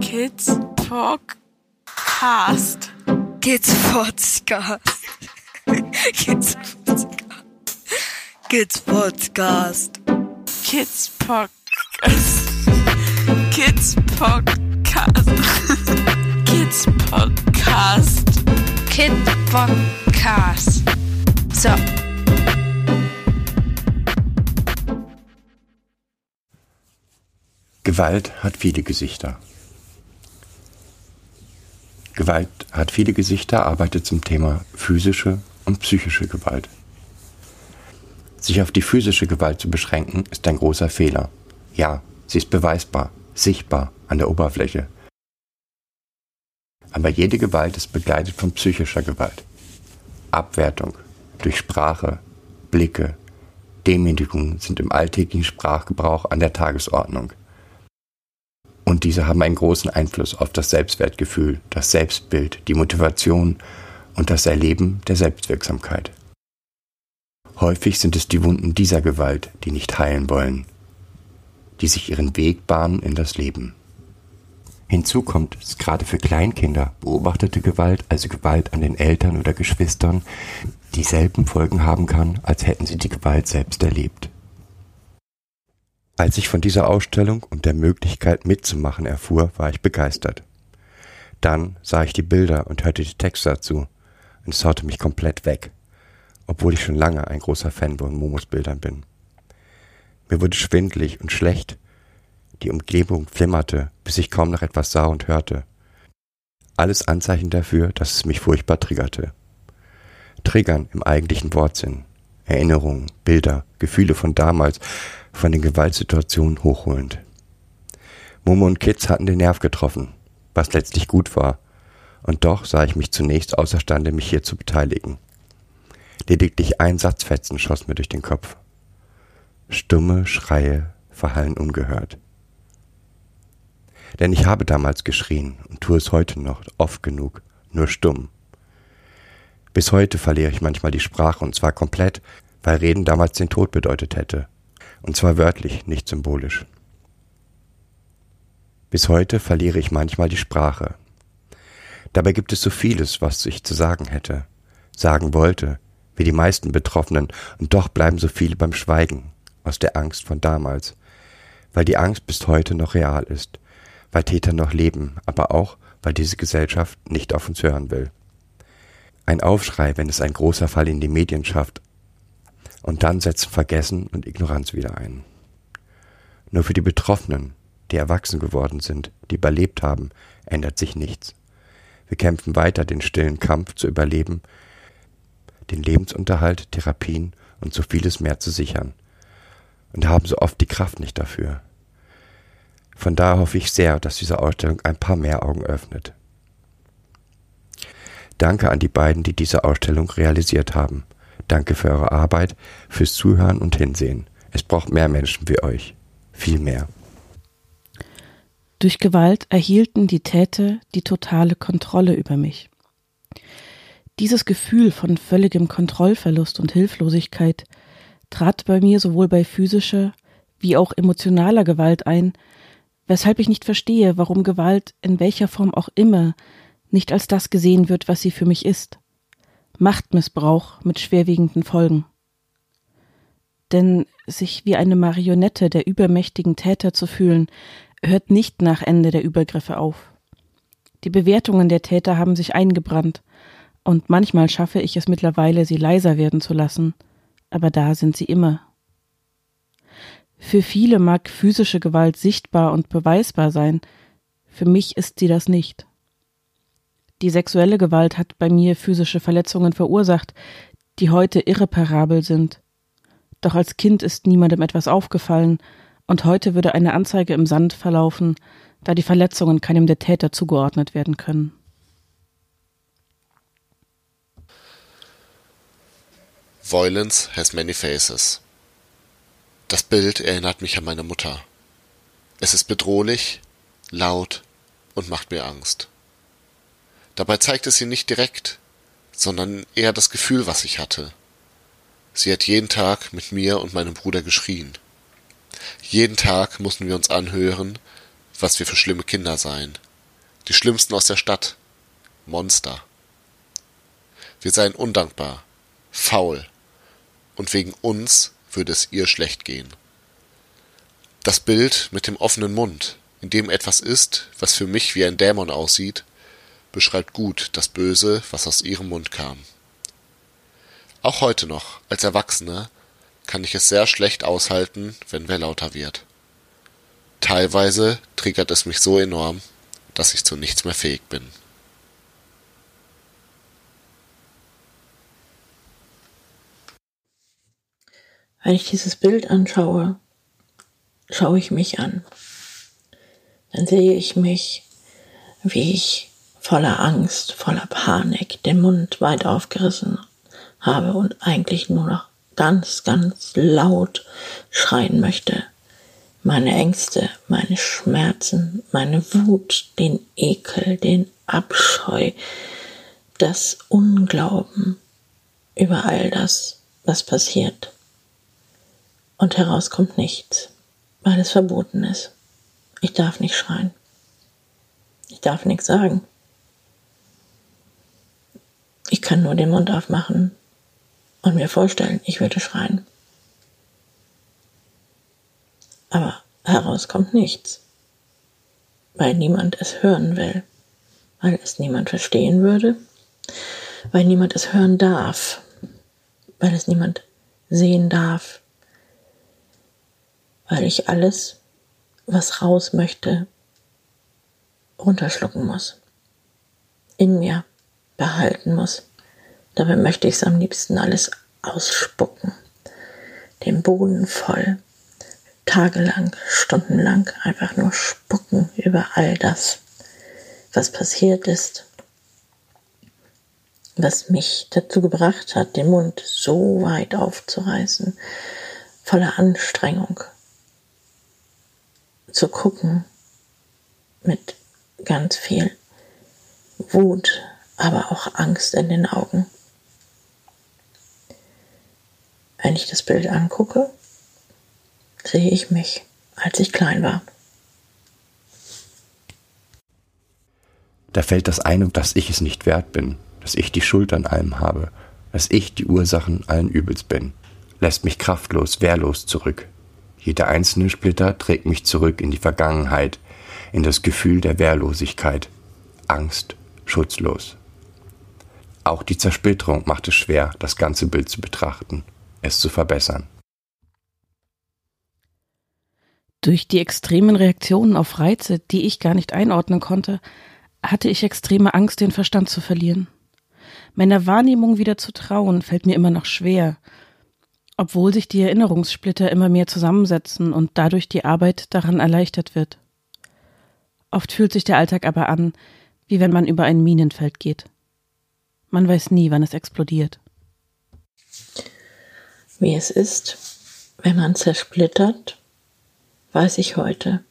Kids Podcast. Kids Podcast. Kids Podcast. Kids Podcast. Kids Podcast. Kids Podcast. Kids Podcast. Kid Podcast. So. Gewalt hat viele Gesichter. Gewalt hat viele Gesichter, arbeitet zum Thema physische und psychische Gewalt. Sich auf die physische Gewalt zu beschränken, ist ein großer Fehler. Ja, sie ist beweisbar, sichtbar an der Oberfläche. Aber jede Gewalt ist begleitet von psychischer Gewalt. Abwertung durch Sprache, Blicke, Demütigung sind im alltäglichen Sprachgebrauch an der Tagesordnung. Und diese haben einen großen Einfluss auf das Selbstwertgefühl, das Selbstbild, die Motivation und das Erleben der Selbstwirksamkeit. Häufig sind es die Wunden dieser Gewalt, die nicht heilen wollen, die sich ihren Weg bahnen in das Leben. Hinzu kommt, dass gerade für Kleinkinder beobachtete Gewalt, also Gewalt an den Eltern oder Geschwistern, dieselben Folgen haben kann, als hätten sie die Gewalt selbst erlebt. Als ich von dieser Ausstellung und der Möglichkeit mitzumachen erfuhr, war ich begeistert. Dann sah ich die Bilder und hörte die Texte dazu und es haute mich komplett weg, obwohl ich schon lange ein großer Fan von Momos Bildern bin. Mir wurde schwindlig und schlecht, die Umgebung flimmerte, bis ich kaum noch etwas sah und hörte. Alles Anzeichen dafür, dass es mich furchtbar triggerte. Triggern im eigentlichen Wortsinn. Erinnerungen, Bilder, Gefühle von damals, von den Gewaltsituationen hochholend. Momo und Kids hatten den Nerv getroffen, was letztlich gut war, und doch sah ich mich zunächst außerstande, mich hier zu beteiligen. Lediglich ein Satzfetzen schoss mir durch den Kopf. Stumme Schreie verhallen ungehört. Denn ich habe damals geschrien und tue es heute noch oft genug, nur stumm. Bis heute verliere ich manchmal die Sprache und zwar komplett, weil Reden damals den Tod bedeutet hätte. Und zwar wörtlich, nicht symbolisch. Bis heute verliere ich manchmal die Sprache. Dabei gibt es so vieles, was ich zu sagen hätte, sagen wollte, wie die meisten Betroffenen, und doch bleiben so viele beim Schweigen, aus der Angst von damals, weil die Angst bis heute noch real ist, weil Täter noch leben, aber auch, weil diese Gesellschaft nicht auf uns hören will. Ein Aufschrei, wenn es ein großer Fall in die Medien schafft, und dann setzen Vergessen und Ignoranz wieder ein. Nur für die Betroffenen, die erwachsen geworden sind, die überlebt haben, ändert sich nichts. Wir kämpfen weiter den stillen Kampf zu überleben, den Lebensunterhalt, Therapien und so vieles mehr zu sichern und haben so oft die Kraft nicht dafür. Von daher hoffe ich sehr, dass diese Ausstellung ein paar mehr Augen öffnet. Danke an die beiden, die diese Ausstellung realisiert haben. Danke für eure Arbeit, fürs Zuhören und Hinsehen. Es braucht mehr Menschen wie euch. Viel mehr. Durch Gewalt erhielten die Täter die totale Kontrolle über mich. Dieses Gefühl von völligem Kontrollverlust und Hilflosigkeit trat bei mir sowohl bei physischer wie auch emotionaler Gewalt ein, weshalb ich nicht verstehe, warum Gewalt in welcher Form auch immer nicht als das gesehen wird, was sie für mich ist. Machtmissbrauch mit schwerwiegenden Folgen. Denn sich wie eine Marionette der übermächtigen Täter zu fühlen, hört nicht nach Ende der Übergriffe auf. Die Bewertungen der Täter haben sich eingebrannt, und manchmal schaffe ich es mittlerweile, sie leiser werden zu lassen, aber da sind sie immer. Für viele mag physische Gewalt sichtbar und beweisbar sein, für mich ist sie das nicht. Die sexuelle Gewalt hat bei mir physische Verletzungen verursacht, die heute irreparabel sind. Doch als Kind ist niemandem etwas aufgefallen, und heute würde eine Anzeige im Sand verlaufen, da die Verletzungen keinem der Täter zugeordnet werden können. Violence has many faces. Das Bild erinnert mich an meine Mutter. Es ist bedrohlich, laut und macht mir Angst. Dabei zeigt es sie nicht direkt, sondern eher das Gefühl, was ich hatte. Sie hat jeden Tag mit mir und meinem Bruder geschrien. Jeden Tag mussten wir uns anhören, was wir für schlimme Kinder seien, Die schlimmsten aus der Stadt. Monster. Wir seien undankbar, faul, und wegen uns würde es ihr schlecht gehen. Das Bild mit dem offenen Mund, in dem etwas ist, was für mich wie ein Dämon aussieht, beschreibt gut das Böse, was aus ihrem Mund kam. Auch heute noch, als Erwachsener, kann ich es sehr schlecht aushalten, wenn wer lauter wird. Teilweise triggert es mich so enorm, dass ich zu nichts mehr fähig bin. Wenn ich dieses Bild anschaue, schaue ich mich an. Dann sehe ich mich, wie ich voller Angst, voller Panik den Mund weit aufgerissen habe und eigentlich nur noch ganz, ganz laut schreien möchte. Meine Ängste, meine Schmerzen, meine Wut, den Ekel, den Abscheu, das Unglauben über all das, was passiert. Und heraus kommt nichts, weil es verboten ist. Ich darf nicht schreien. Ich darf nichts sagen. Ich kann nur den Mund aufmachen und mir vorstellen, ich würde schreien. Aber heraus kommt nichts, weil niemand es hören will, weil es niemand verstehen würde, weil niemand es hören darf, weil es niemand sehen darf, weil ich alles, was raus möchte, runterschlucken muss, in mir behalten muss. Dabei möchte ich es am liebsten alles ausspucken, den Boden voll, tagelang, stundenlang einfach nur spucken über all das, was passiert ist, was mich dazu gebracht hat, den Mund so weit aufzureißen, voller Anstrengung, zu gucken, mit ganz viel Wut, aber auch Angst in den Augen. Wenn ich das Bild angucke, sehe ich mich, als ich klein war. Da fällt das ein, dass ich es nicht wert bin, dass ich die Schuld an allem habe, dass ich die Ursachen allen Übels bin, lässt mich kraftlos, wehrlos zurück. Jeder einzelne Splitter trägt mich zurück in die Vergangenheit, in das Gefühl der Wehrlosigkeit, Angst, schutzlos. Auch die Zersplitterung macht es schwer, das ganze Bild zu betrachten es zu verbessern. Durch die extremen Reaktionen auf Reize, die ich gar nicht einordnen konnte, hatte ich extreme Angst, den Verstand zu verlieren. Meiner Wahrnehmung wieder zu trauen, fällt mir immer noch schwer, obwohl sich die Erinnerungssplitter immer mehr zusammensetzen und dadurch die Arbeit daran erleichtert wird. Oft fühlt sich der Alltag aber an, wie wenn man über ein Minenfeld geht. Man weiß nie, wann es explodiert wie es ist, wenn man zersplittert, weiß ich heute.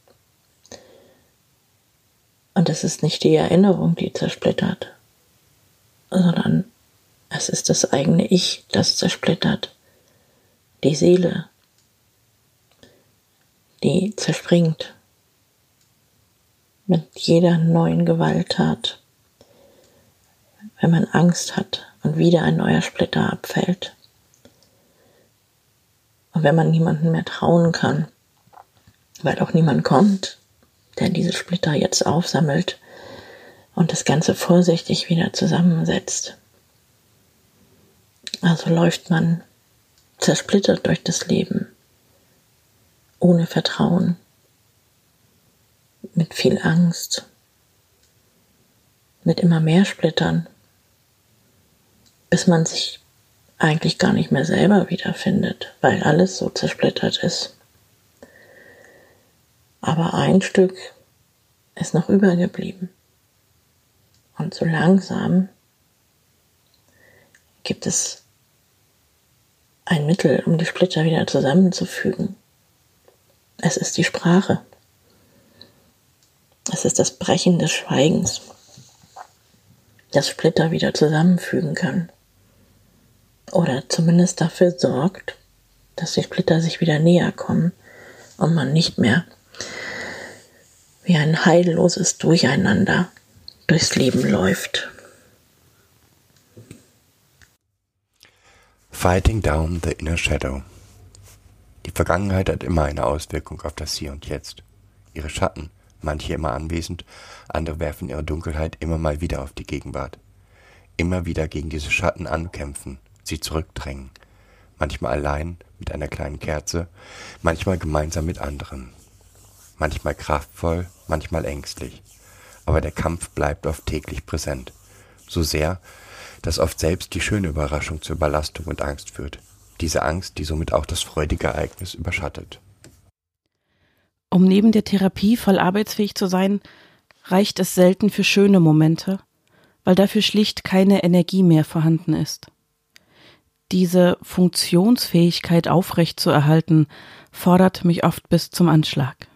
Und es ist nicht die Erinnerung, die zersplittert, sondern es ist das eigene Ich, das zersplittert. Die Seele, die zerspringt mit jeder neuen Gewalttat, wenn man Angst hat und wieder ein neuer Splitter abfällt. Und wenn man niemanden mehr trauen kann, weil auch niemand kommt, der diese Splitter jetzt aufsammelt und das Ganze vorsichtig wieder zusammensetzt. Also läuft man zersplittert durch das Leben, ohne Vertrauen, mit viel Angst, mit immer mehr Splittern, bis man sich eigentlich gar nicht mehr selber wiederfindet, weil alles so zersplittert ist. Aber ein Stück ist noch übergeblieben. Und so langsam gibt es ein Mittel, um die Splitter wieder zusammenzufügen. Es ist die Sprache. Es ist das Brechen des Schweigens, das Splitter wieder zusammenfügen kann oder zumindest dafür sorgt, dass die Splitter sich wieder näher kommen und man nicht mehr wie ein heilloses Durcheinander durchs Leben läuft. Fighting down the inner shadow. Die Vergangenheit hat immer eine Auswirkung auf das Hier und Jetzt. Ihre Schatten, manche immer anwesend, andere werfen ihre Dunkelheit immer mal wieder auf die Gegenwart. Immer wieder gegen diese Schatten ankämpfen, sie zurückdrängen. Manchmal allein mit einer kleinen Kerze, manchmal gemeinsam mit anderen. Manchmal kraftvoll, manchmal ängstlich. Aber der Kampf bleibt oft täglich präsent. So sehr, dass oft selbst die schöne Überraschung zur Überlastung und Angst führt. Diese Angst, die somit auch das freudige Ereignis überschattet. Um neben der Therapie voll arbeitsfähig zu sein, reicht es selten für schöne Momente, weil dafür schlicht keine Energie mehr vorhanden ist. Diese Funktionsfähigkeit aufrechtzuerhalten, fordert mich oft bis zum Anschlag.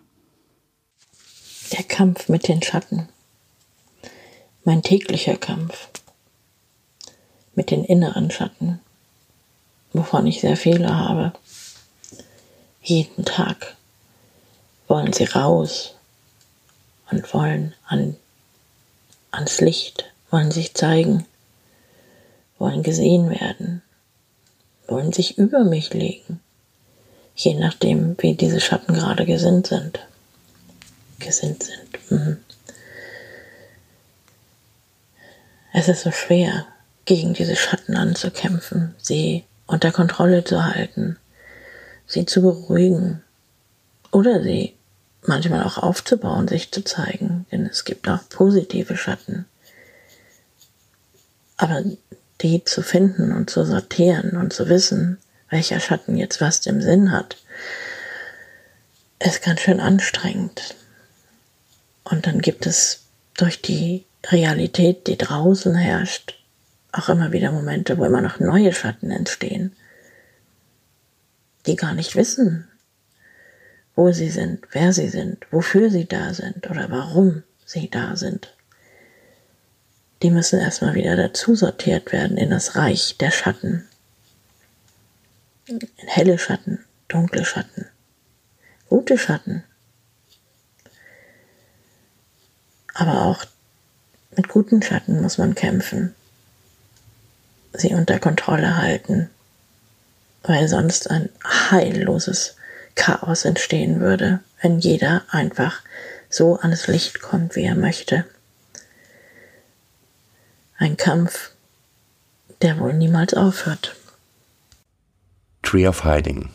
Der Kampf mit den Schatten. Mein täglicher Kampf mit den inneren Schatten, wovon ich sehr viele habe. Jeden Tag wollen sie raus und wollen an, ans Licht wollen sich zeigen, wollen gesehen werden, wollen sich über mich legen, je nachdem, wie diese Schatten gerade gesinnt sind. Gesinnt sind. Mhm. Es ist so schwer, gegen diese Schatten anzukämpfen, sie unter Kontrolle zu halten, sie zu beruhigen oder sie manchmal auch aufzubauen, sich zu zeigen, denn es gibt auch positive Schatten. Aber die zu finden und zu sortieren und zu wissen, welcher Schatten jetzt was im Sinn hat, ist ganz schön anstrengend. Und dann gibt es durch die Realität, die draußen herrscht, auch immer wieder Momente, wo immer noch neue Schatten entstehen, die gar nicht wissen, wo sie sind, wer sie sind, wofür sie da sind oder warum sie da sind die müssen erstmal wieder dazu sortiert werden in das Reich der Schatten. In helle Schatten, dunkle Schatten, gute Schatten. Aber auch mit guten Schatten muss man kämpfen, sie unter Kontrolle halten, weil sonst ein heilloses Chaos entstehen würde, wenn jeder einfach so ans Licht kommt, wie er möchte. Ein Kampf, der wohl niemals aufhört. Tree of Hiding.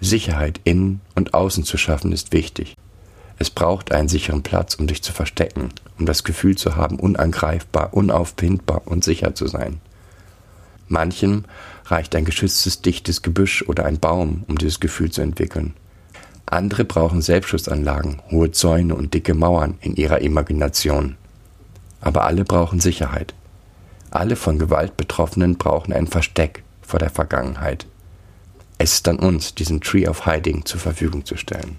Sicherheit innen und außen zu schaffen ist wichtig. Es braucht einen sicheren Platz, um dich zu verstecken, um das Gefühl zu haben, unangreifbar, unaufpindbar und sicher zu sein. Manchem reicht ein geschütztes, dichtes Gebüsch oder ein Baum, um dieses Gefühl zu entwickeln. Andere brauchen Selbstschussanlagen, hohe Zäune und dicke Mauern in ihrer Imagination. Aber alle brauchen Sicherheit. Alle von Gewalt Betroffenen brauchen ein Versteck vor der Vergangenheit. Es ist an uns, diesen Tree of Hiding zur Verfügung zu stellen.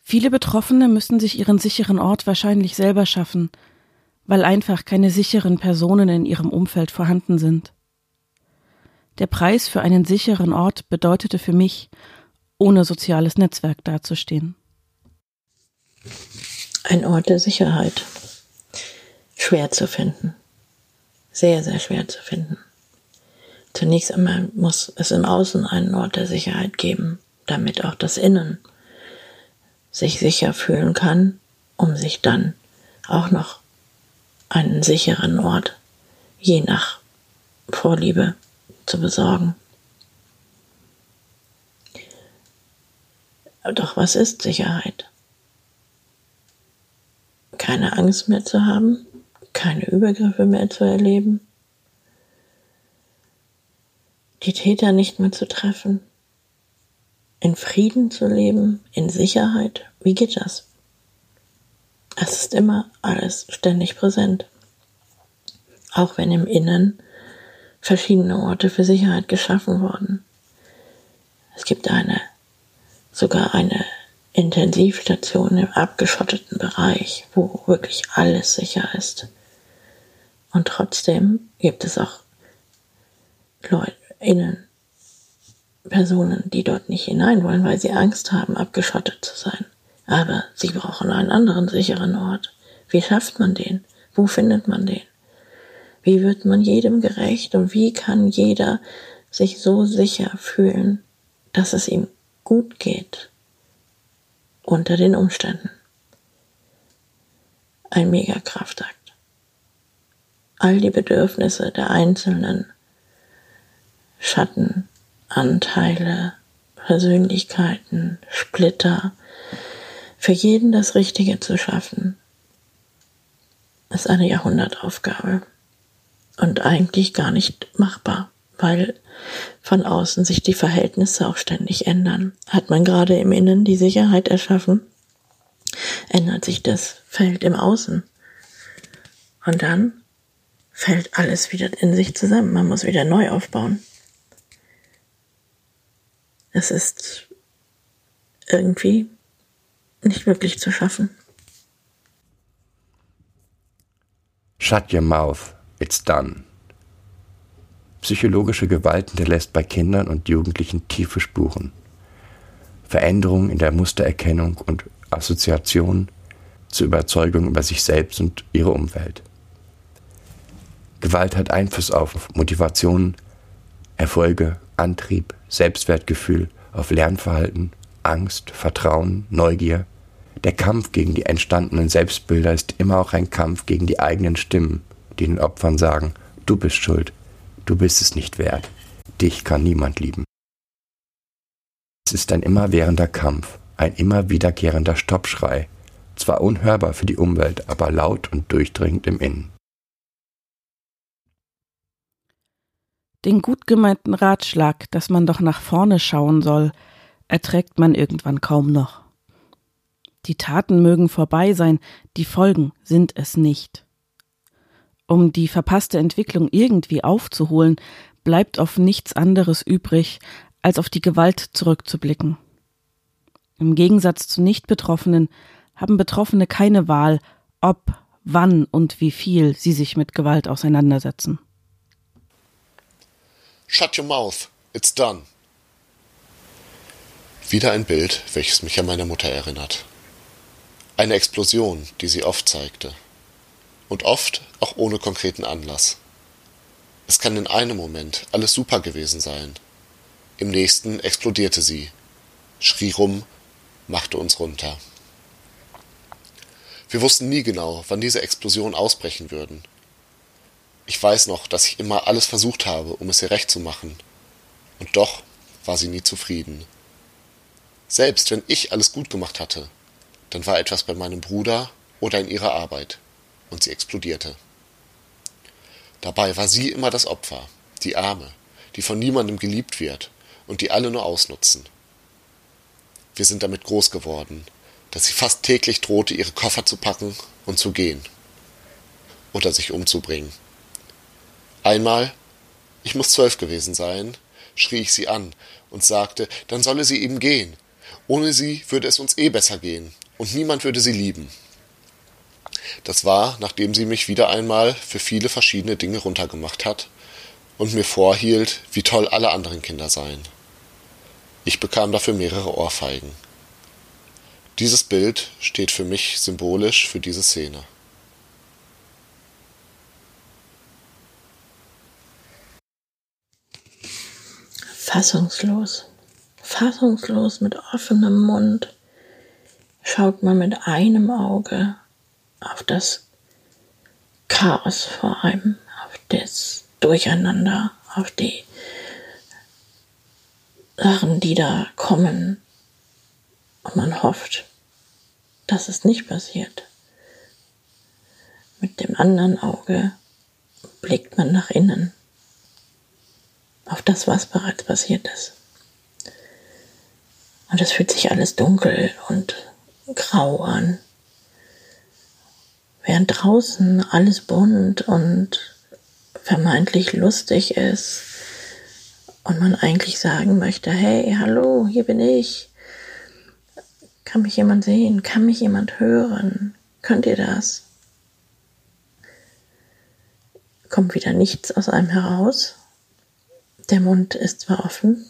Viele Betroffene müssen sich ihren sicheren Ort wahrscheinlich selber schaffen, weil einfach keine sicheren Personen in ihrem Umfeld vorhanden sind. Der Preis für einen sicheren Ort bedeutete für mich, ohne soziales Netzwerk dazustehen. Ein Ort der Sicherheit. Schwer zu finden. Sehr, sehr schwer zu finden. Zunächst einmal muss es im Außen einen Ort der Sicherheit geben, damit auch das Innen sich sicher fühlen kann, um sich dann auch noch einen sicheren Ort je nach Vorliebe zu besorgen. Doch was ist Sicherheit? Keine Angst mehr zu haben, keine Übergriffe mehr zu erleben, die Täter nicht mehr zu treffen, in Frieden zu leben, in Sicherheit. Wie geht das? Es ist immer alles ständig präsent. Auch wenn im Innern verschiedene Orte für Sicherheit geschaffen wurden. Es gibt eine, sogar eine Intensivstation im abgeschotteten Bereich, wo wirklich alles sicher ist. Und trotzdem gibt es auch Leute, innen, Personen, die dort nicht hinein wollen, weil sie Angst haben, abgeschottet zu sein, Aber sie brauchen einen anderen sicheren Ort. Wie schafft man den? Wo findet man den? Wie wird man jedem gerecht und wie kann jeder sich so sicher fühlen, dass es ihm gut geht unter den Umständen? Ein Megakraftakt. All die Bedürfnisse der einzelnen Schattenanteile, Persönlichkeiten, Splitter, für jeden das Richtige zu schaffen, ist eine Jahrhundertaufgabe und eigentlich gar nicht machbar, weil von außen sich die Verhältnisse auch ständig ändern. Hat man gerade im Innen die Sicherheit erschaffen, ändert sich das Feld im Außen. Und dann fällt alles wieder in sich zusammen. Man muss wieder neu aufbauen. Es ist irgendwie nicht wirklich zu schaffen. Shut your mouth, it's done. Psychologische Gewalt hinterlässt bei Kindern und Jugendlichen tiefe Spuren. Veränderungen in der Mustererkennung und Assoziation zur Überzeugung über sich selbst und ihre Umwelt. Gewalt hat Einfluss auf Motivation, Erfolge, Antrieb, Selbstwertgefühl, auf Lernverhalten, Angst, Vertrauen, Neugier, der Kampf gegen die entstandenen Selbstbilder ist immer auch ein Kampf gegen die eigenen Stimmen, die den Opfern sagen, du bist schuld, du bist es nicht wert, dich kann niemand lieben. Es ist ein immerwährender Kampf, ein immer wiederkehrender Stoppschrei, zwar unhörbar für die Umwelt, aber laut und durchdringend im Innen. Den gut gemeinten Ratschlag, dass man doch nach vorne schauen soll, erträgt man irgendwann kaum noch. Die Taten mögen vorbei sein, die Folgen sind es nicht. Um die verpasste Entwicklung irgendwie aufzuholen, bleibt auf nichts anderes übrig, als auf die Gewalt zurückzublicken. Im Gegensatz zu Nicht-Betroffenen haben Betroffene keine Wahl, ob, wann und wie viel sie sich mit Gewalt auseinandersetzen. Shut your mouth, it's done. Wieder ein Bild, welches mich an meine Mutter erinnert. Eine Explosion, die sie oft zeigte. Und oft auch ohne konkreten Anlass. Es kann in einem Moment alles super gewesen sein. Im nächsten explodierte sie, schrie rum, machte uns runter. Wir wussten nie genau, wann diese Explosionen ausbrechen würden. Ich weiß noch, dass ich immer alles versucht habe, um es ihr recht zu machen. Und doch war sie nie zufrieden. Selbst wenn ich alles gut gemacht hatte, dann war etwas bei meinem Bruder oder in ihrer Arbeit und sie explodierte. Dabei war sie immer das Opfer, die Arme, die von niemandem geliebt wird und die alle nur ausnutzen. Wir sind damit groß geworden, dass sie fast täglich drohte, ihre Koffer zu packen und zu gehen oder sich umzubringen. Einmal, ich muss zwölf gewesen sein, schrie ich sie an und sagte, dann solle sie eben gehen. Ohne sie würde es uns eh besser gehen und niemand würde sie lieben. Das war, nachdem sie mich wieder einmal für viele verschiedene Dinge runtergemacht hat und mir vorhielt, wie toll alle anderen Kinder seien. Ich bekam dafür mehrere Ohrfeigen. Dieses Bild steht für mich symbolisch für diese Szene. Fassungslos, fassungslos mit offenem Mund schaut man mit einem Auge auf das Chaos vor einem, auf das Durcheinander, auf die Sachen, die da kommen. Und man hofft, dass es nicht passiert. Mit dem anderen Auge blickt man nach innen, auf das, was bereits passiert ist. Und es fühlt sich alles dunkel und grau an. Während draußen alles bunt und vermeintlich lustig ist und man eigentlich sagen möchte, hey, hallo, hier bin ich. Kann mich jemand sehen? Kann mich jemand hören? Könnt ihr das? Kommt wieder nichts aus einem heraus. Der Mund ist zwar offen,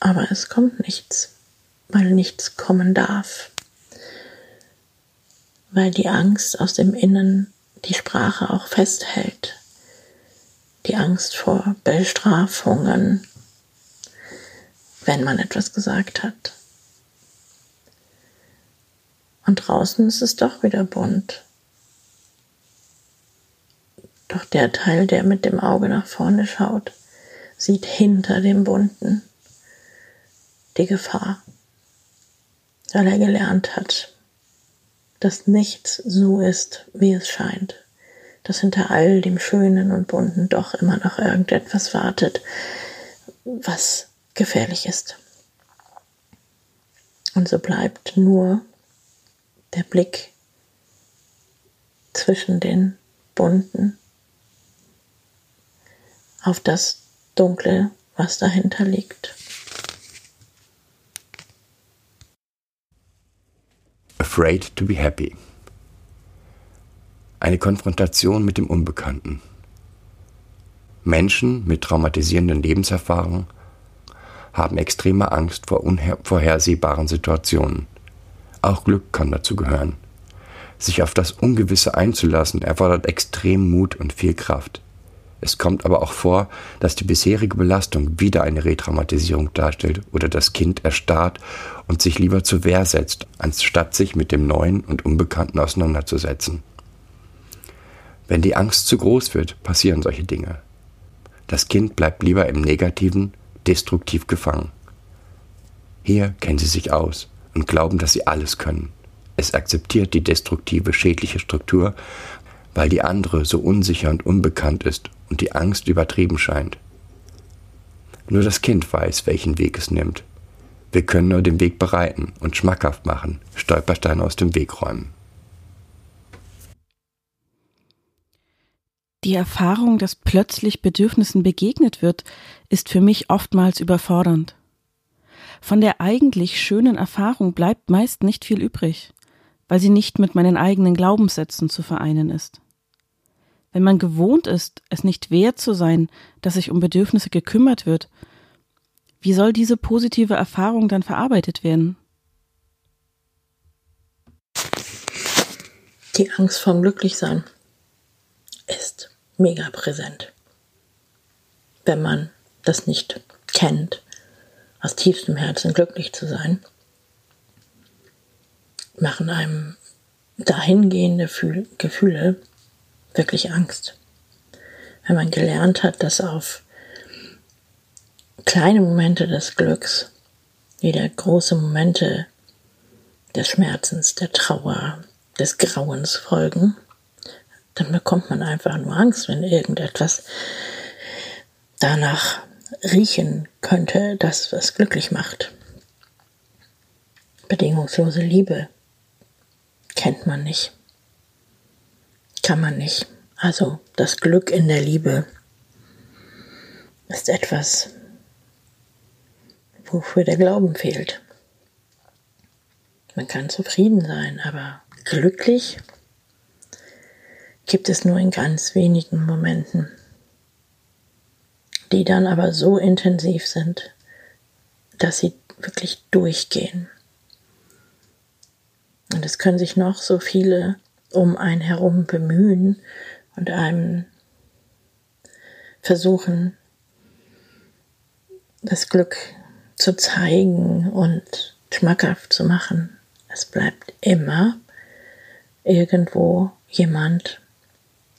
aber es kommt nichts, weil nichts kommen darf weil die Angst aus dem Innen die Sprache auch festhält. Die Angst vor Bestrafungen, wenn man etwas gesagt hat. Und draußen ist es doch wieder bunt. Doch der Teil, der mit dem Auge nach vorne schaut, sieht hinter dem Bunten die Gefahr, weil er gelernt hat, dass nichts so ist, wie es scheint, dass hinter all dem Schönen und Bunten doch immer noch irgendetwas wartet, was gefährlich ist. Und so bleibt nur der Blick zwischen den bunten auf das Dunkle, was dahinter liegt. Afraid to be happy. Eine Konfrontation mit dem Unbekannten. Menschen mit traumatisierenden Lebenserfahrungen haben extreme Angst vor unvorhersehbaren Situationen. Auch Glück kann dazu gehören. Sich auf das Ungewisse einzulassen erfordert extrem Mut und viel Kraft. Es kommt aber auch vor, dass die bisherige Belastung wieder eine Retraumatisierung darstellt oder das Kind erstarrt und sich lieber zur Wehr setzt, anstatt sich mit dem Neuen und Unbekannten auseinanderzusetzen. Wenn die Angst zu groß wird, passieren solche Dinge. Das Kind bleibt lieber im Negativen, destruktiv gefangen. Hier kennen sie sich aus und glauben, dass sie alles können. Es akzeptiert die destruktive, schädliche Struktur, weil die andere so unsicher und unbekannt ist und die Angst übertrieben scheint. Nur das Kind weiß, welchen Weg es nimmt. Wir können nur den Weg bereiten und schmackhaft machen, Stolpersteine aus dem Weg räumen. Die Erfahrung, dass plötzlich Bedürfnissen begegnet wird, ist für mich oftmals überfordernd. Von der eigentlich schönen Erfahrung bleibt meist nicht viel übrig, weil sie nicht mit meinen eigenen Glaubenssätzen zu vereinen ist. Wenn man gewohnt ist, es nicht wert zu sein, dass sich um Bedürfnisse gekümmert wird, wie soll diese positive Erfahrung dann verarbeitet werden? Die Angst vorm Glücklichsein ist mega präsent. Wenn man das nicht kennt, aus tiefstem Herzen glücklich zu sein, machen einem dahingehende Gefühle wirklich Angst. Wenn man gelernt hat, dass auf kleine Momente des Glücks wieder große Momente des Schmerzens, der Trauer, des Grauens folgen, dann bekommt man einfach nur Angst, wenn irgendetwas danach riechen könnte, dass was glücklich macht. Bedingungslose Liebe kennt man nicht kann man nicht. Also das Glück in der Liebe ist etwas, wofür der Glauben fehlt. Man kann zufrieden sein, aber glücklich gibt es nur in ganz wenigen Momenten, die dann aber so intensiv sind, dass sie wirklich durchgehen. Und es können sich noch so viele um einen herum bemühen und einem versuchen, das Glück zu zeigen und schmackhaft zu machen. Es bleibt immer irgendwo jemand,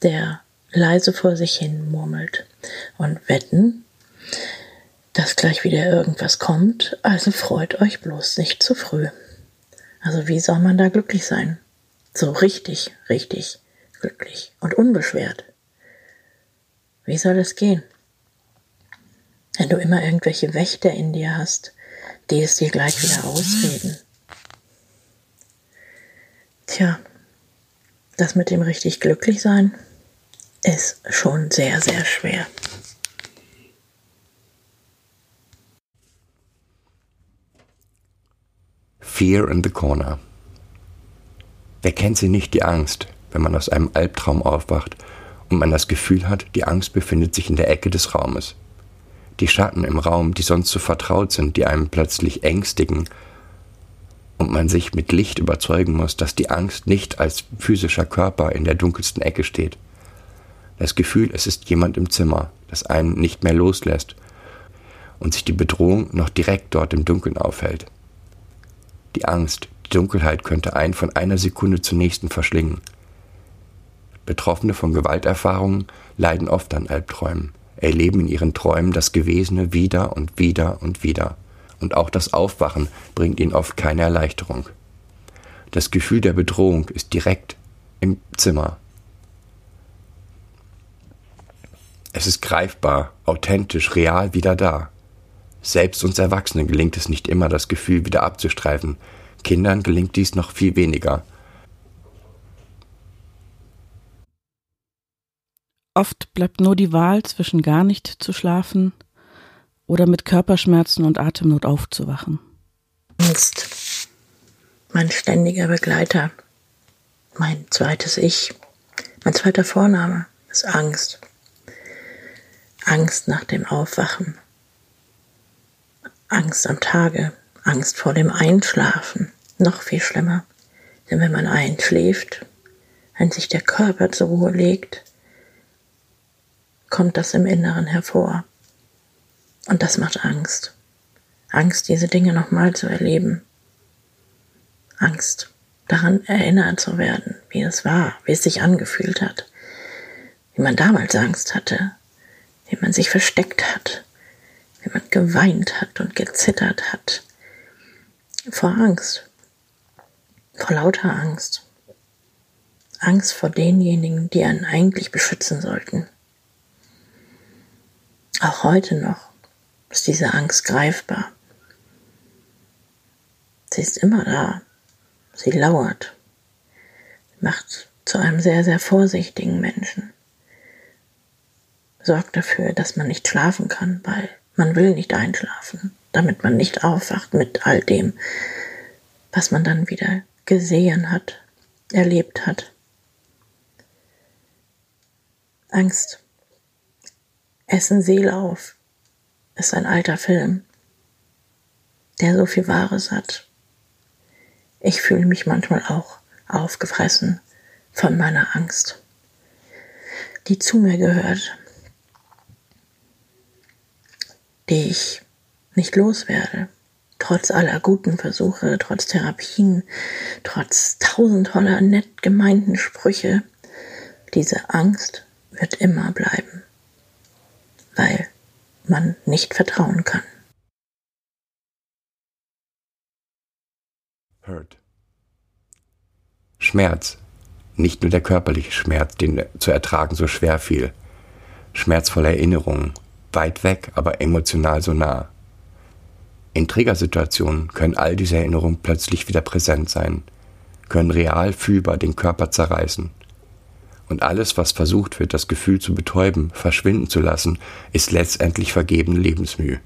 der leise vor sich hin murmelt und wetten, dass gleich wieder irgendwas kommt, also freut euch bloß nicht zu früh. Also wie soll man da glücklich sein? So richtig, richtig glücklich und unbeschwert. Wie soll das gehen? Wenn du immer irgendwelche Wächter in dir hast, die es dir gleich wieder ausreden. Tja, das mit dem richtig glücklich sein ist schon sehr, sehr schwer. Fear in the Corner. Wer kennt sie nicht, die Angst, wenn man aus einem Albtraum aufwacht und man das Gefühl hat, die Angst befindet sich in der Ecke des Raumes. Die Schatten im Raum, die sonst so vertraut sind, die einem plötzlich ängstigen und man sich mit Licht überzeugen muss, dass die Angst nicht als physischer Körper in der dunkelsten Ecke steht. Das Gefühl, es ist jemand im Zimmer, das einen nicht mehr loslässt und sich die Bedrohung noch direkt dort im Dunkeln aufhält. Die Angst, die Dunkelheit könnte einen von einer Sekunde zur nächsten verschlingen. Betroffene von Gewalterfahrungen leiden oft an Albträumen, erleben in ihren Träumen das Gewesene wieder und wieder und wieder. Und auch das Aufwachen bringt ihnen oft keine Erleichterung. Das Gefühl der Bedrohung ist direkt im Zimmer. Es ist greifbar, authentisch, real wieder da. Selbst uns Erwachsenen gelingt es nicht immer, das Gefühl wieder abzustreifen. Kindern gelingt dies noch viel weniger. Oft bleibt nur die Wahl zwischen gar nicht zu schlafen oder mit Körperschmerzen und Atemnot aufzuwachen. Angst. Mein ständiger Begleiter. Mein zweites Ich. Mein zweiter Vorname ist Angst. Angst nach dem Aufwachen. Angst am Tage. Angst vor dem Einschlafen. Noch viel schlimmer. Denn wenn man einschläft, wenn sich der Körper zur Ruhe legt, kommt das im Inneren hervor. Und das macht Angst. Angst, diese Dinge nochmal zu erleben. Angst, daran erinnert zu werden, wie es war, wie es sich angefühlt hat, wie man damals Angst hatte, wie man sich versteckt hat, wie man geweint hat und gezittert hat. Vor Angst, vor lauter Angst. Angst vor denjenigen, die einen eigentlich beschützen sollten. Auch heute noch ist diese Angst greifbar. Sie ist immer da. Sie lauert. Macht zu einem sehr, sehr vorsichtigen Menschen. Sorgt dafür, dass man nicht schlafen kann, weil man will nicht einschlafen, damit man nicht aufwacht mit all dem, was man dann wieder gesehen hat, erlebt hat. Angst Essen Seele auf ist ein alter Film, der so viel Wahres hat. Ich fühle mich manchmal auch aufgefressen von meiner Angst, die zu mir gehört, die ich nicht loswerde, trotz aller guten Versuche, trotz Therapien, trotz tausend toller nett gemeinten Sprüche. Diese Angst wird immer bleiben weil man nicht vertrauen kann. Hurt. Schmerz. Nicht nur der körperliche Schmerz, den zu ertragen so schwer fiel. Schmerzvolle Erinnerungen, weit weg, aber emotional so nah. In Triggersituationen können all diese Erinnerungen plötzlich wieder präsent sein, können real fühlbar den Körper zerreißen. Und alles, was versucht wird, das Gefühl zu betäuben, verschwinden zu lassen, ist letztendlich vergebene Lebensmühe.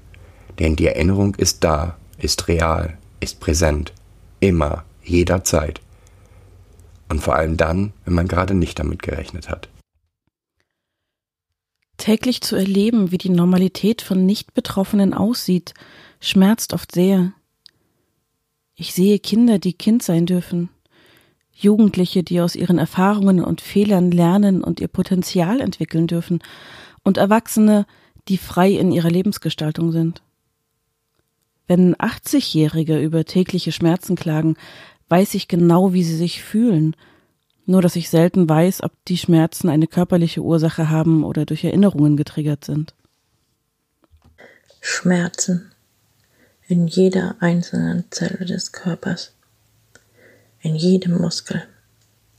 Denn die Erinnerung ist da, ist real, ist präsent, immer, jederzeit. Und vor allem dann, wenn man gerade nicht damit gerechnet hat. Täglich zu erleben, wie die Normalität von Nicht-Betroffenen aussieht, schmerzt oft sehr. Ich sehe Kinder, die Kind sein dürfen, Jugendliche, die aus ihren Erfahrungen und Fehlern lernen und ihr Potenzial entwickeln dürfen, und Erwachsene, die frei in ihrer Lebensgestaltung sind. Wenn 80-Jährige über tägliche Schmerzen klagen, weiß ich genau, wie sie sich fühlen, nur dass ich selten weiß, ob die Schmerzen eine körperliche Ursache haben oder durch Erinnerungen getriggert sind. Schmerzen in jeder einzelnen Zelle des Körpers in jedem Muskel,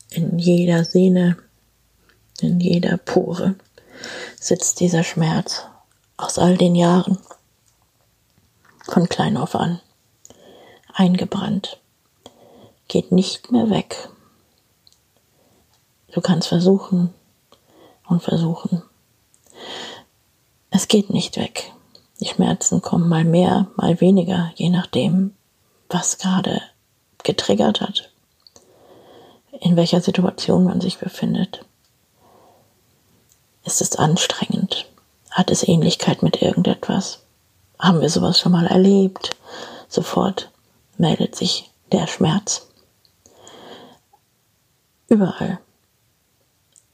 in jeder Sehne, in jeder Pore sitzt dieser Schmerz aus all den Jahren, von klein auf an, eingebrannt, geht nicht mehr weg. Du kannst versuchen und versuchen. Es geht nicht weg. Die Schmerzen kommen mal mehr, mal weniger, je nachdem, was gerade getriggert hat in welcher Situation man sich befindet. Ist es anstrengend? Hat es Ähnlichkeit mit irgendetwas? Haben wir sowas schon mal erlebt? Sofort meldet sich der Schmerz. Überall.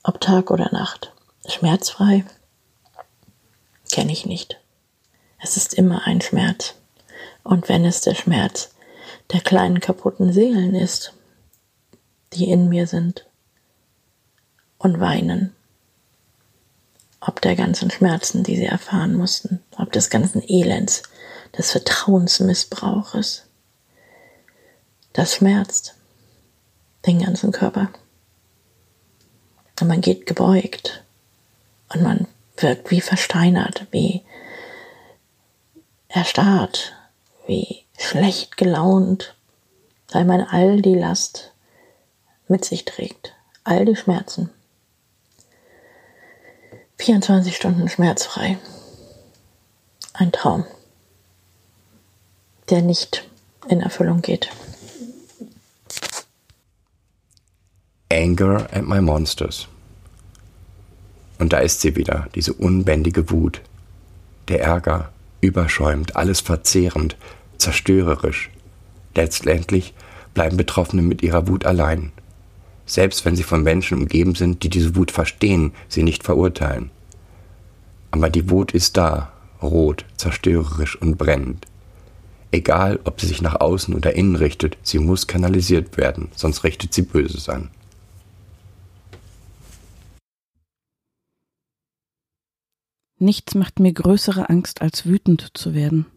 Ob Tag oder Nacht. Schmerzfrei kenne ich nicht. Es ist immer ein Schmerz. Und wenn es der Schmerz der kleinen kaputten Seelen ist, die in mir sind und weinen, ob der ganzen Schmerzen, die sie erfahren mussten, ob des ganzen Elends, des Vertrauensmissbrauches, das schmerzt den ganzen Körper. Und man geht gebeugt und man wirkt wie versteinert, wie erstarrt, wie schlecht gelaunt, weil man all die Last mit sich trägt, all die Schmerzen. 24 Stunden schmerzfrei. Ein Traum, der nicht in Erfüllung geht. Anger at my monsters. Und da ist sie wieder, diese unbändige Wut. Der Ärger, überschäumt, alles verzehrend, zerstörerisch. Letztendlich bleiben Betroffene mit ihrer Wut allein. Selbst wenn sie von Menschen umgeben sind, die diese Wut verstehen, sie nicht verurteilen. Aber die Wut ist da, rot, zerstörerisch und brennend. Egal, ob sie sich nach außen oder innen richtet, sie muss kanalisiert werden, sonst richtet sie Böses an. Nichts macht mir größere Angst, als wütend zu werden.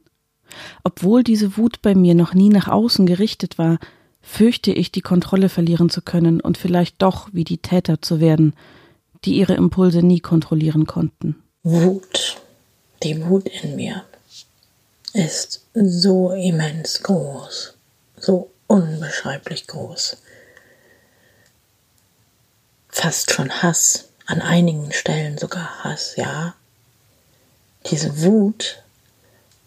Obwohl diese Wut bei mir noch nie nach außen gerichtet war, fürchte ich, die Kontrolle verlieren zu können und vielleicht doch wie die Täter zu werden, die ihre Impulse nie kontrollieren konnten. Wut, die Wut in mir ist so immens groß, so unbeschreiblich groß. Fast schon Hass, an einigen Stellen sogar Hass, ja, diese Wut,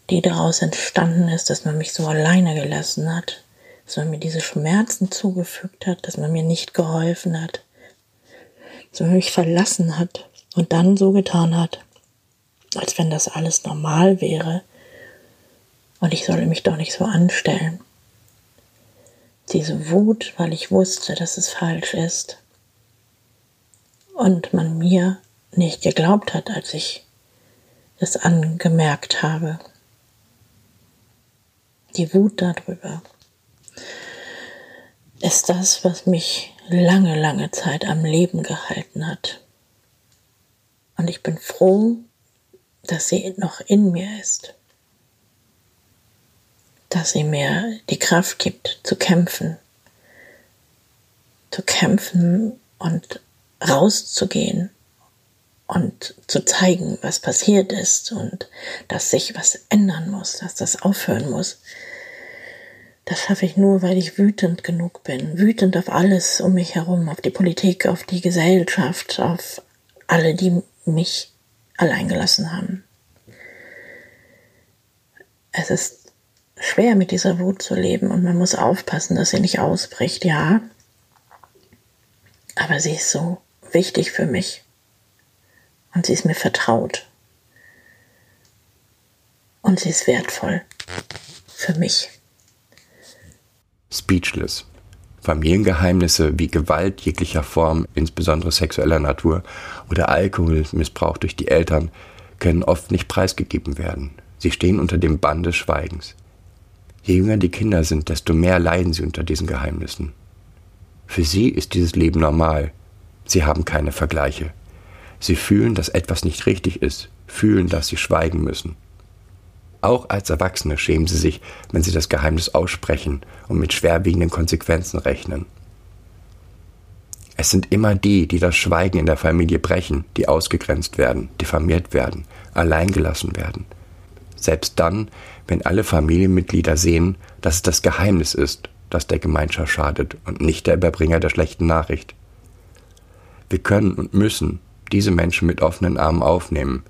die daraus entstanden ist, dass man mich so alleine gelassen hat, dass man mir diese Schmerzen zugefügt hat, dass man mir nicht geholfen hat, dass man mich verlassen hat und dann so getan hat, als wenn das alles normal wäre und ich solle mich doch nicht so anstellen. Diese Wut, weil ich wusste, dass es falsch ist und man mir nicht geglaubt hat, als ich es angemerkt habe. Die Wut darüber ist das, was mich lange, lange Zeit am Leben gehalten hat. Und ich bin froh, dass sie noch in mir ist. Dass sie mir die Kraft gibt, zu kämpfen. Zu kämpfen und rauszugehen und zu zeigen, was passiert ist und dass sich was ändern muss, dass das aufhören muss. Das schaffe ich nur, weil ich wütend genug bin. Wütend auf alles um mich herum, auf die Politik, auf die Gesellschaft, auf alle, die mich allein gelassen haben. Es ist schwer mit dieser Wut zu leben und man muss aufpassen, dass sie nicht ausbricht, ja. Aber sie ist so wichtig für mich und sie ist mir vertraut. Und sie ist wertvoll für mich. Speechless. Familiengeheimnisse wie Gewalt jeglicher Form, insbesondere sexueller Natur, oder Alkoholmissbrauch durch die Eltern können oft nicht preisgegeben werden. Sie stehen unter dem Bann des Schweigens. Je jünger die Kinder sind, desto mehr leiden sie unter diesen Geheimnissen. Für sie ist dieses Leben normal. Sie haben keine Vergleiche. Sie fühlen, dass etwas nicht richtig ist, fühlen, dass sie schweigen müssen. Auch als Erwachsene schämen sie sich, wenn sie das Geheimnis aussprechen und mit schwerwiegenden Konsequenzen rechnen. Es sind immer die, die das Schweigen in der Familie brechen, die ausgegrenzt werden, diffamiert werden, alleingelassen werden. Selbst dann, wenn alle Familienmitglieder sehen, dass es das Geheimnis ist, das der Gemeinschaft schadet und nicht der Überbringer der schlechten Nachricht. Wir können und müssen diese Menschen mit offenen Armen aufnehmen,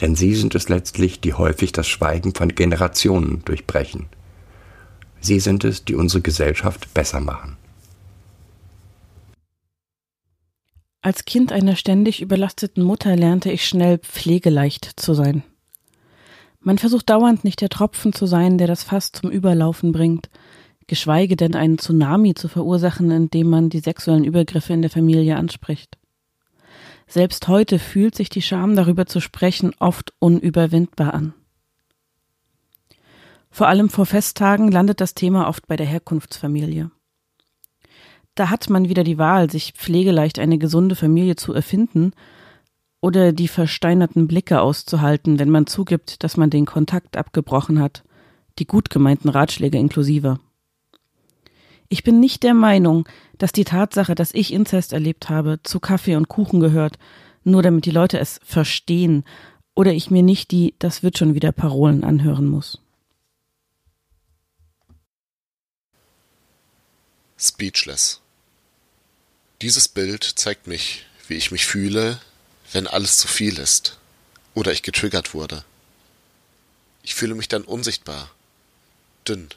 denn sie sind es letztlich, die häufig das Schweigen von Generationen durchbrechen. Sie sind es, die unsere Gesellschaft besser machen. Als Kind einer ständig überlasteten Mutter lernte ich schnell pflegeleicht zu sein. Man versucht dauernd nicht der Tropfen zu sein, der das Fass zum Überlaufen bringt, geschweige denn einen Tsunami zu verursachen, indem man die sexuellen Übergriffe in der Familie anspricht. Selbst heute fühlt sich die Scham darüber zu sprechen oft unüberwindbar an. Vor allem vor Festtagen landet das Thema oft bei der Herkunftsfamilie. Da hat man wieder die Wahl, sich pflegeleicht eine gesunde Familie zu erfinden oder die versteinerten Blicke auszuhalten, wenn man zugibt, dass man den Kontakt abgebrochen hat, die gut gemeinten Ratschläge inklusive. Ich bin nicht der Meinung, dass die Tatsache, dass ich Inzest erlebt habe, zu Kaffee und Kuchen gehört, nur damit die Leute es verstehen oder ich mir nicht die Das wird schon wieder Parolen anhören muss. Speechless. Dieses Bild zeigt mich, wie ich mich fühle, wenn alles zu viel ist oder ich getriggert wurde. Ich fühle mich dann unsichtbar, dünn,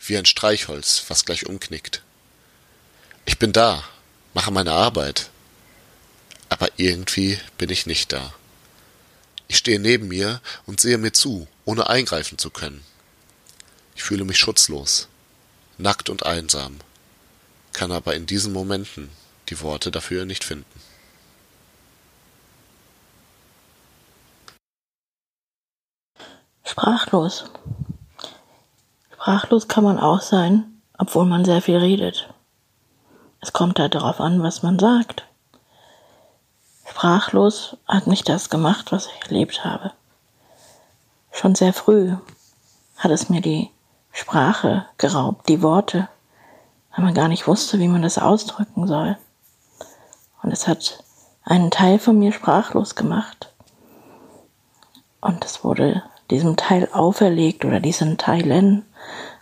wie ein Streichholz, was gleich umknickt. Ich bin da, mache meine Arbeit, aber irgendwie bin ich nicht da. Ich stehe neben mir und sehe mir zu, ohne eingreifen zu können. Ich fühle mich schutzlos, nackt und einsam, kann aber in diesen Momenten die Worte dafür nicht finden. Sprachlos. Sprachlos kann man auch sein, obwohl man sehr viel redet. Es kommt halt darauf an, was man sagt. Sprachlos hat nicht das gemacht, was ich erlebt habe. Schon sehr früh hat es mir die Sprache geraubt, die Worte, weil man gar nicht wusste, wie man das ausdrücken soll. Und es hat einen Teil von mir sprachlos gemacht. Und es wurde diesem Teil auferlegt oder diesen Teilen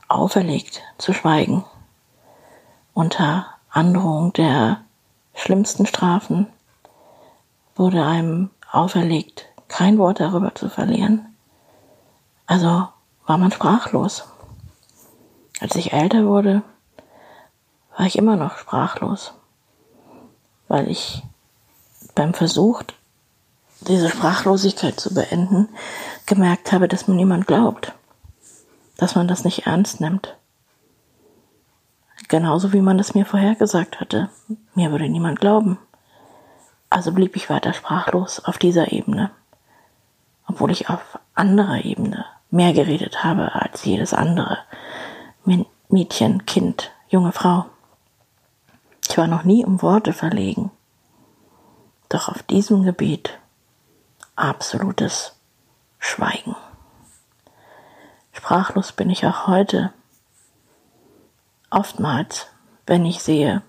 auferlegt zu schweigen. Unter Androhung der schlimmsten Strafen wurde einem auferlegt, kein Wort darüber zu verlieren. Also war man sprachlos. Als ich älter wurde, war ich immer noch sprachlos, weil ich beim Versuch, diese Sprachlosigkeit zu beenden, gemerkt habe, dass mir niemand glaubt, dass man das nicht ernst nimmt. Genauso wie man es mir vorhergesagt hatte. Mir würde niemand glauben. Also blieb ich weiter sprachlos auf dieser Ebene, obwohl ich auf anderer Ebene mehr geredet habe als jedes andere Mädchen, Kind, junge Frau. Ich war noch nie um Worte verlegen. Doch auf diesem Gebiet absolutes Schweigen. Sprachlos bin ich auch heute. Oftmals, wenn ich sehe,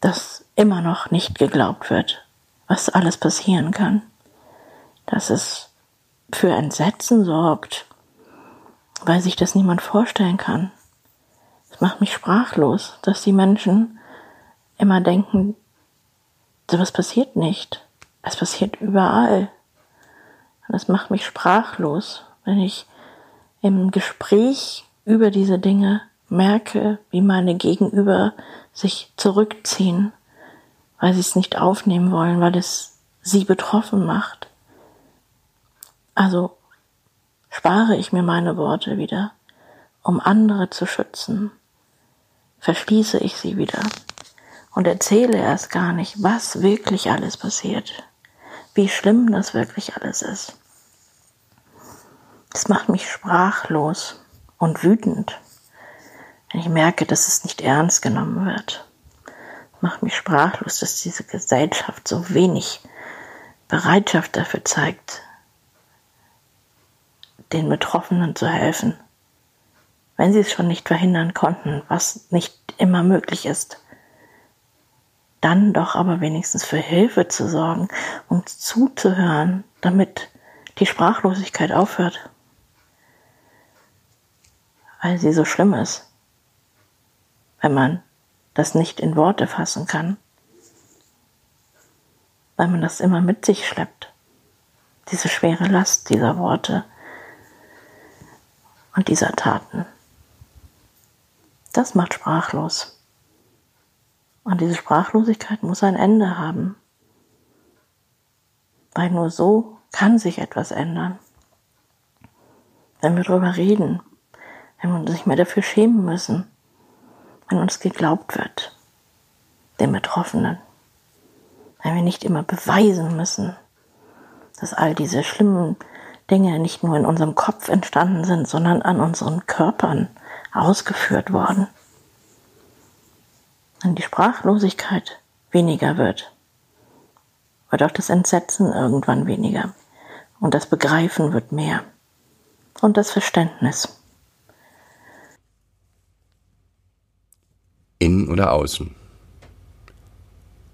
dass immer noch nicht geglaubt wird, was alles passieren kann, dass es für Entsetzen sorgt, weil sich das niemand vorstellen kann. Es macht mich sprachlos, dass die Menschen immer denken, sowas passiert nicht. Es passiert überall. Und das macht mich sprachlos, wenn ich im Gespräch über diese Dinge merke, wie meine Gegenüber sich zurückziehen, weil sie es nicht aufnehmen wollen, weil es sie betroffen macht. Also spare ich mir meine Worte wieder, um andere zu schützen, verschließe ich sie wieder und erzähle erst gar nicht, was wirklich alles passiert wie schlimm das wirklich alles ist. Das macht mich sprachlos und wütend, wenn ich merke, dass es nicht ernst genommen wird. Das macht mich sprachlos, dass diese Gesellschaft so wenig Bereitschaft dafür zeigt, den Betroffenen zu helfen, wenn sie es schon nicht verhindern konnten, was nicht immer möglich ist dann doch aber wenigstens für Hilfe zu sorgen und zuzuhören, damit die Sprachlosigkeit aufhört. Weil sie so schlimm ist, wenn man das nicht in Worte fassen kann, weil man das immer mit sich schleppt, diese schwere Last dieser Worte und dieser Taten. Das macht sprachlos. Und diese Sprachlosigkeit muss ein Ende haben. Weil nur so kann sich etwas ändern. Wenn wir darüber reden, wenn wir uns nicht mehr dafür schämen müssen, wenn uns geglaubt wird, den Betroffenen, wenn wir nicht immer beweisen müssen, dass all diese schlimmen Dinge nicht nur in unserem Kopf entstanden sind, sondern an unseren Körpern ausgeführt worden. Die Sprachlosigkeit weniger wird, wird auch das Entsetzen irgendwann weniger und das Begreifen wird mehr und das Verständnis. Innen oder außen.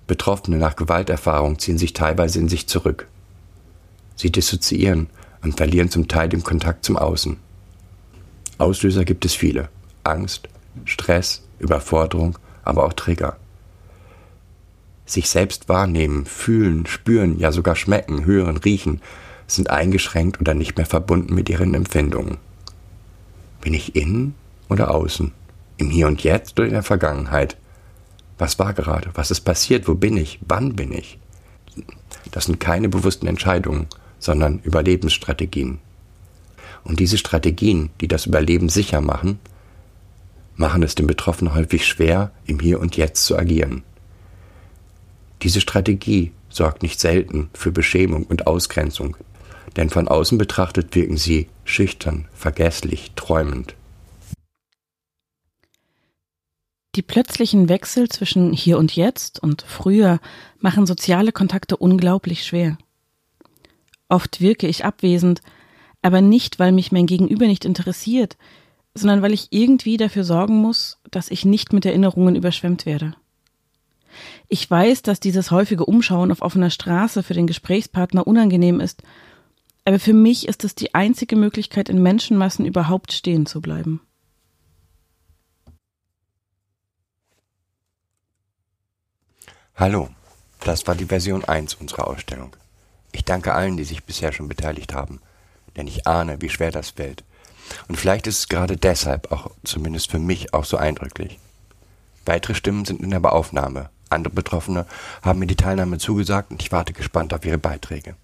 Betroffene nach Gewalterfahrung ziehen sich teilweise in sich zurück. Sie dissoziieren und verlieren zum Teil den Kontakt zum Außen. Auslöser gibt es viele. Angst, Stress, Überforderung, aber auch Trigger. Sich selbst wahrnehmen, fühlen, spüren, ja sogar schmecken, hören, riechen, sind eingeschränkt oder nicht mehr verbunden mit ihren Empfindungen. Bin ich innen oder außen? Im Hier und Jetzt oder in der Vergangenheit? Was war gerade? Was ist passiert? Wo bin ich? Wann bin ich? Das sind keine bewussten Entscheidungen, sondern Überlebensstrategien. Und diese Strategien, die das Überleben sicher machen, machen es den Betroffenen häufig schwer, im Hier und Jetzt zu agieren. Diese Strategie sorgt nicht selten für Beschämung und Ausgrenzung, denn von außen betrachtet wirken sie schüchtern, vergesslich, träumend. Die plötzlichen Wechsel zwischen hier und jetzt und früher machen soziale Kontakte unglaublich schwer. Oft wirke ich abwesend, aber nicht, weil mich mein Gegenüber nicht interessiert, sondern weil ich irgendwie dafür sorgen muss, dass ich nicht mit Erinnerungen überschwemmt werde. Ich weiß, dass dieses häufige Umschauen auf offener Straße für den Gesprächspartner unangenehm ist, aber für mich ist es die einzige Möglichkeit, in Menschenmassen überhaupt stehen zu bleiben. Hallo, das war die Version 1 unserer Ausstellung. Ich danke allen, die sich bisher schon beteiligt haben, denn ich ahne, wie schwer das fällt. Und vielleicht ist es gerade deshalb auch zumindest für mich auch so eindrücklich. Weitere Stimmen sind in der Beaufnahme. Andere Betroffene haben mir die Teilnahme zugesagt und ich warte gespannt auf ihre Beiträge.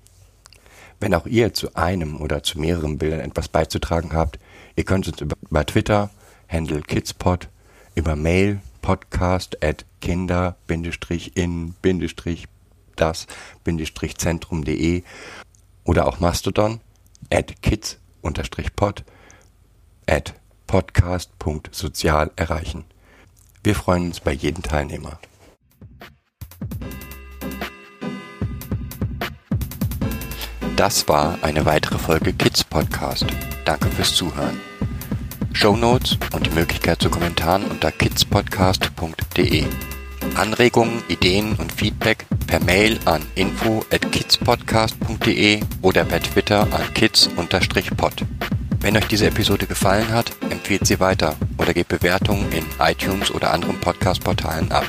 Wenn auch ihr zu einem oder zu mehreren Bildern etwas beizutragen habt, ihr könnt uns über, Twitter, Handle Kidspot, über Mail podcast at kinder-in-das-zentrum.de oder auch Mastodon at kids-pod at podcast.sozial erreichen. Wir freuen uns bei jedem Teilnehmer. Das war eine weitere Folge Kids Podcast. Danke fürs Zuhören. Show Notes und die Möglichkeit zu Kommentaren unter kidspodcast.de. Anregungen, Ideen und Feedback per Mail an info at kidspodcast.de oder per Twitter an kids-pod. Wenn euch diese Episode gefallen hat, empfehlt sie weiter oder gebt Bewertungen in iTunes oder anderen Podcast-Portalen ab.